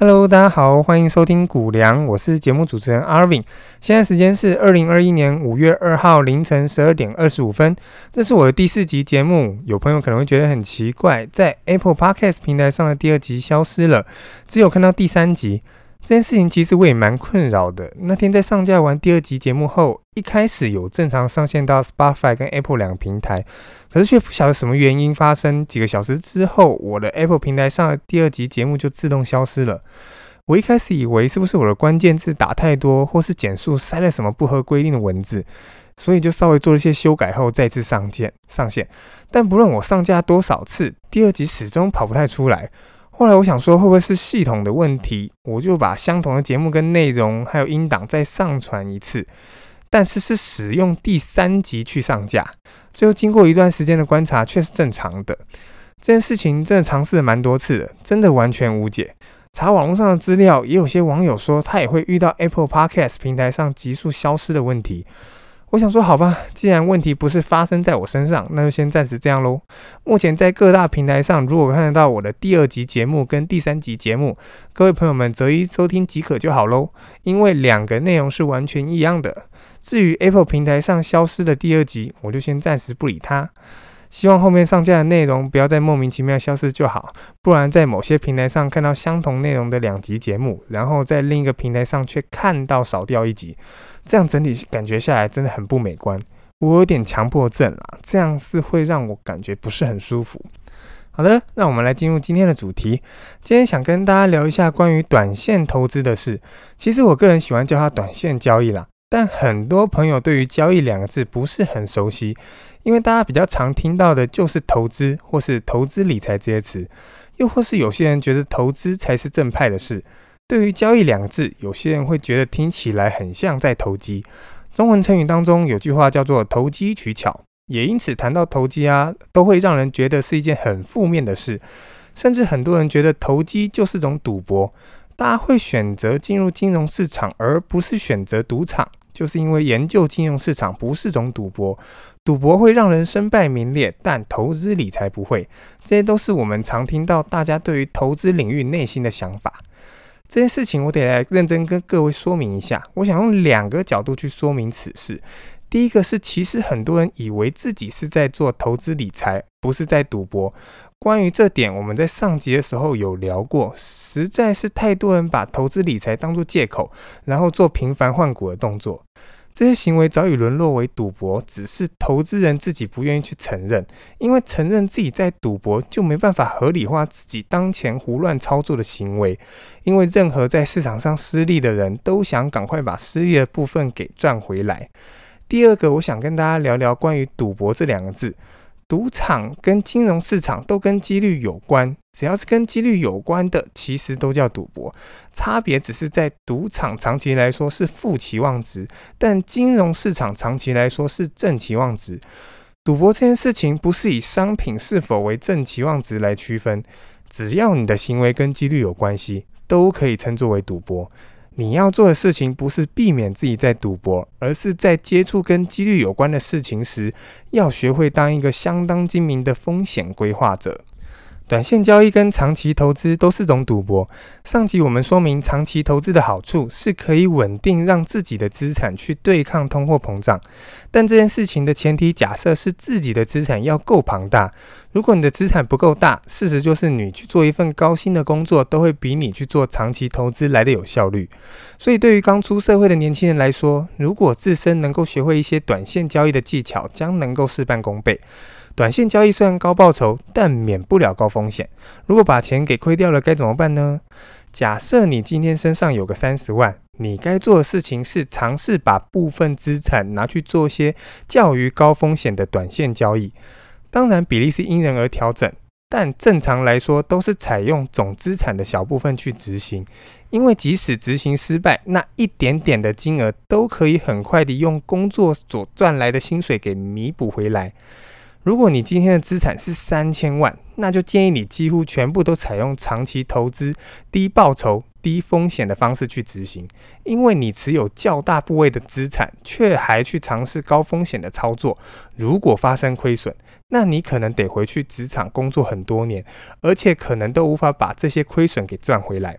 Hello，大家好，欢迎收听谷粮，我是节目主持人 Arvin。现在时间是二零二一年五月二号凌晨十二点二十五分，这是我的第四集节目。有朋友可能会觉得很奇怪，在 Apple Podcast 平台上的第二集消失了，只有看到第三集。这件事情其实我也蛮困扰的。那天在上架完第二集节目后，一开始有正常上线到 Spotify 跟 Apple 两个平台，可是却不晓得什么原因发生。几个小时之后，我的 Apple 平台上第二集节目就自动消失了。我一开始以为是不是我的关键字打太多，或是简述塞了什么不合规定的文字，所以就稍微做了一些修改后再次上线上线。但不论我上架多少次，第二集始终跑不太出来。后来我想说，会不会是系统的问题？我就把相同的节目跟内容还有音档再上传一次，但是是使用第三集去上架。最后经过一段时间的观察，却是正常的。这件事情真的尝试了蛮多次的，真的完全无解。查网络上的资料，也有些网友说他也会遇到 Apple Podcast 平台上急速消失的问题。我想说，好吧，既然问题不是发生在我身上，那就先暂时这样喽。目前在各大平台上，如果看得到我的第二集节目跟第三集节目，各位朋友们择一收听即可就好喽，因为两个内容是完全一样的。至于 Apple 平台上消失的第二集，我就先暂时不理它。希望后面上架的内容不要再莫名其妙消失就好，不然在某些平台上看到相同内容的两集节目，然后在另一个平台上却看到少掉一集，这样整体感觉下来真的很不美观。我有点强迫症啦，这样是会让我感觉不是很舒服。好的，那我们来进入今天的主题。今天想跟大家聊一下关于短线投资的事。其实我个人喜欢叫它短线交易啦。但很多朋友对于“交易”两个字不是很熟悉，因为大家比较常听到的就是投资或是投资理财这些词，又或是有些人觉得投资才是正派的事。对于“交易”两个字，有些人会觉得听起来很像在投机。中文成语当中有句话叫做“投机取巧”，也因此谈到投机啊，都会让人觉得是一件很负面的事，甚至很多人觉得投机就是种赌博。大家会选择进入金融市场，而不是选择赌场。就是因为研究金融市场不是种赌博，赌博会让人身败名裂，但投资理财不会。这些都是我们常听到大家对于投资领域内心的想法。这件事情我得来认真跟各位说明一下。我想用两个角度去说明此事。第一个是，其实很多人以为自己是在做投资理财，不是在赌博。关于这点，我们在上集的时候有聊过。实在是太多人把投资理财当作借口，然后做频繁换股的动作。这些行为早已沦落为赌博，只是投资人自己不愿意去承认。因为承认自己在赌博，就没办法合理化自己当前胡乱操作的行为。因为任何在市场上失利的人都想赶快把失利的部分给赚回来。第二个，我想跟大家聊聊关于赌博这两个字。赌场跟金融市场都跟几率有关，只要是跟几率有关的，其实都叫赌博。差别只是在赌场长期来说是负期望值，但金融市场长期来说是正期望值。赌博这件事情不是以商品是否为正期望值来区分，只要你的行为跟几率有关系，都可以称作为赌博。你要做的事情不是避免自己在赌博，而是在接触跟几率有关的事情时，要学会当一个相当精明的风险规划者。短线交易跟长期投资都是种赌博。上集我们说明，长期投资的好处是可以稳定让自己的资产去对抗通货膨胀，但这件事情的前提假设是自己的资产要够庞大。如果你的资产不够大，事实就是你去做一份高薪的工作，都会比你去做长期投资来的有效率。所以，对于刚出社会的年轻人来说，如果自身能够学会一些短线交易的技巧，将能够事半功倍。短线交易虽然高报酬，但免不了高风险。如果把钱给亏掉了，该怎么办呢？假设你今天身上有个三十万，你该做的事情是尝试把部分资产拿去做些较于高风险的短线交易。当然，比例是因人而调整，但正常来说都是采用总资产的小部分去执行。因为即使执行失败，那一点点的金额都可以很快地用工作所赚来的薪水给弥补回来。如果你今天的资产是三千万，那就建议你几乎全部都采用长期投资、低报酬、低风险的方式去执行，因为你持有较大部位的资产，却还去尝试高风险的操作。如果发生亏损，那你可能得回去职场工作很多年，而且可能都无法把这些亏损给赚回来。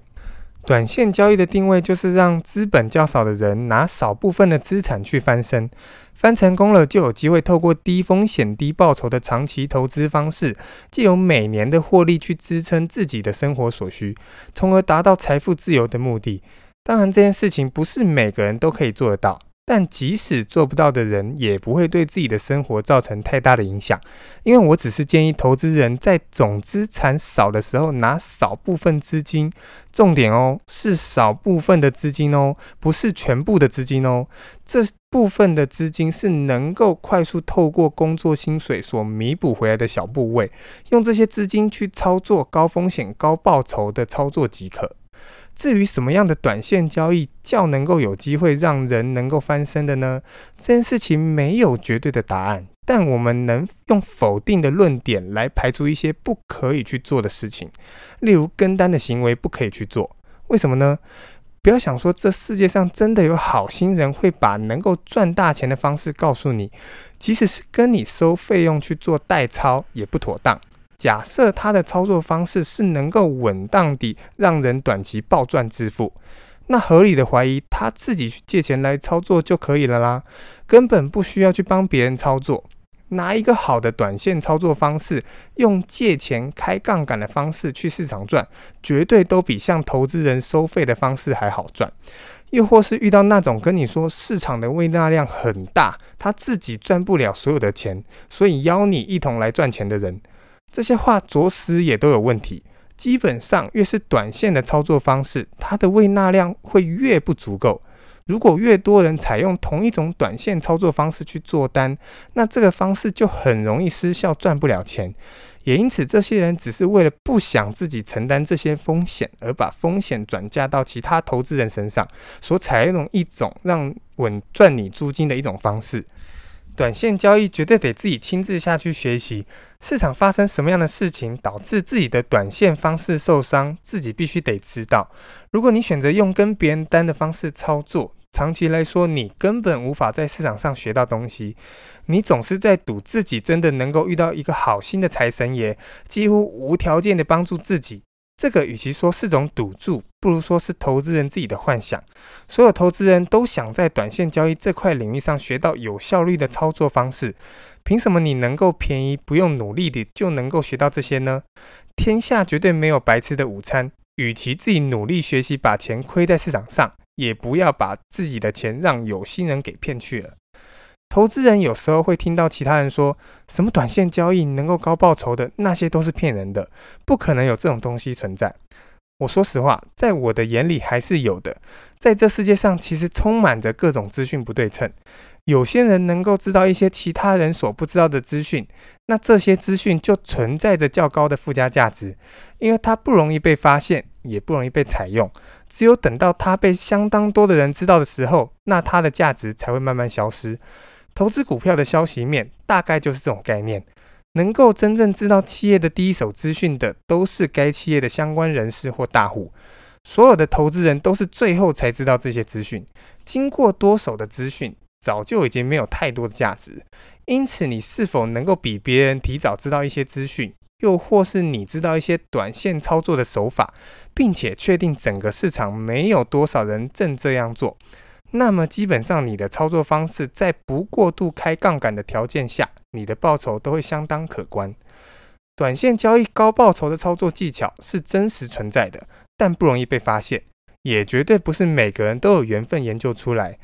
短线交易的定位就是让资本较少的人拿少部分的资产去翻身，翻成功了就有机会透过低风险低报酬的长期投资方式，借由每年的获利去支撑自己的生活所需，从而达到财富自由的目的。当然，这件事情不是每个人都可以做得到。但即使做不到的人，也不会对自己的生活造成太大的影响，因为我只是建议投资人在总资产少的时候，拿少部分资金，重点哦，是少部分的资金哦，不是全部的资金哦，这部分的资金是能够快速透过工作薪水所弥补回来的小部位，用这些资金去操作高风险高报酬的操作即可。至于什么样的短线交易较能够有机会让人能够翻身的呢？这件事情没有绝对的答案，但我们能用否定的论点来排除一些不可以去做的事情，例如跟单的行为不可以去做。为什么呢？不要想说这世界上真的有好心人会把能够赚大钱的方式告诉你，即使是跟你收费用去做代操也不妥当。假设他的操作方式是能够稳当地让人短期暴赚致富，那合理的怀疑他自己去借钱来操作就可以了啦，根本不需要去帮别人操作。拿一个好的短线操作方式，用借钱开杠杆的方式去市场赚，绝对都比向投资人收费的方式还好赚。又或是遇到那种跟你说市场的未纳量很大，他自己赚不了所有的钱，所以邀你一同来赚钱的人。这些话着实也都有问题。基本上，越是短线的操作方式，它的胃纳量会越不足够。如果越多人采用同一种短线操作方式去做单，那这个方式就很容易失效，赚不了钱。也因此，这些人只是为了不想自己承担这些风险，而把风险转嫁到其他投资人身上，所采用一种让稳赚你租金的一种方式。短线交易绝对得自己亲自下去学习，市场发生什么样的事情导致自己的短线方式受伤，自己必须得知道。如果你选择用跟别人单的方式操作，长期来说你根本无法在市场上学到东西。你总是在赌自己真的能够遇到一个好心的财神爷，几乎无条件的帮助自己。这个与其说是种赌注，不如说是投资人自己的幻想。所有投资人都想在短线交易这块领域上学到有效率的操作方式。凭什么你能够便宜不用努力的就能够学到这些呢？天下绝对没有白吃的午餐。与其自己努力学习把钱亏在市场上，也不要把自己的钱让有心人给骗去了。投资人有时候会听到其他人说什么短线交易能够高报酬的，那些都是骗人的，不可能有这种东西存在。我说实话，在我的眼里还是有的。在这世界上，其实充满着各种资讯不对称。有些人能够知道一些其他人所不知道的资讯，那这些资讯就存在着较高的附加价值，因为它不容易被发现，也不容易被采用。只有等到它被相当多的人知道的时候，那它的价值才会慢慢消失。投资股票的消息面大概就是这种概念，能够真正知道企业的第一手资讯的，都是该企业的相关人士或大户。所有的投资人都是最后才知道这些资讯，经过多手的资讯，早就已经没有太多的价值。因此，你是否能够比别人提早知道一些资讯，又或是你知道一些短线操作的手法，并且确定整个市场没有多少人正这样做？那么基本上，你的操作方式在不过度开杠杆的条件下，你的报酬都会相当可观。短线交易高报酬的操作技巧是真实存在的，但不容易被发现，也绝对不是每个人都有缘分研究出来。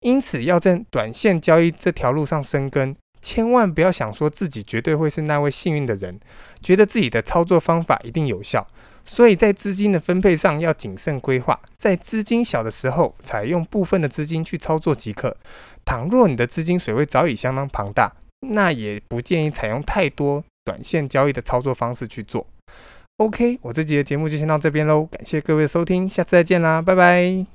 因此，要在短线交易这条路上生根，千万不要想说自己绝对会是那位幸运的人，觉得自己的操作方法一定有效。所以在资金的分配上要谨慎规划，在资金小的时候，采用部分的资金去操作即可。倘若你的资金水位早已相当庞大，那也不建议采用太多短线交易的操作方式去做。OK，我这集的节目就先到这边喽，感谢各位的收听，下次再见啦，拜拜。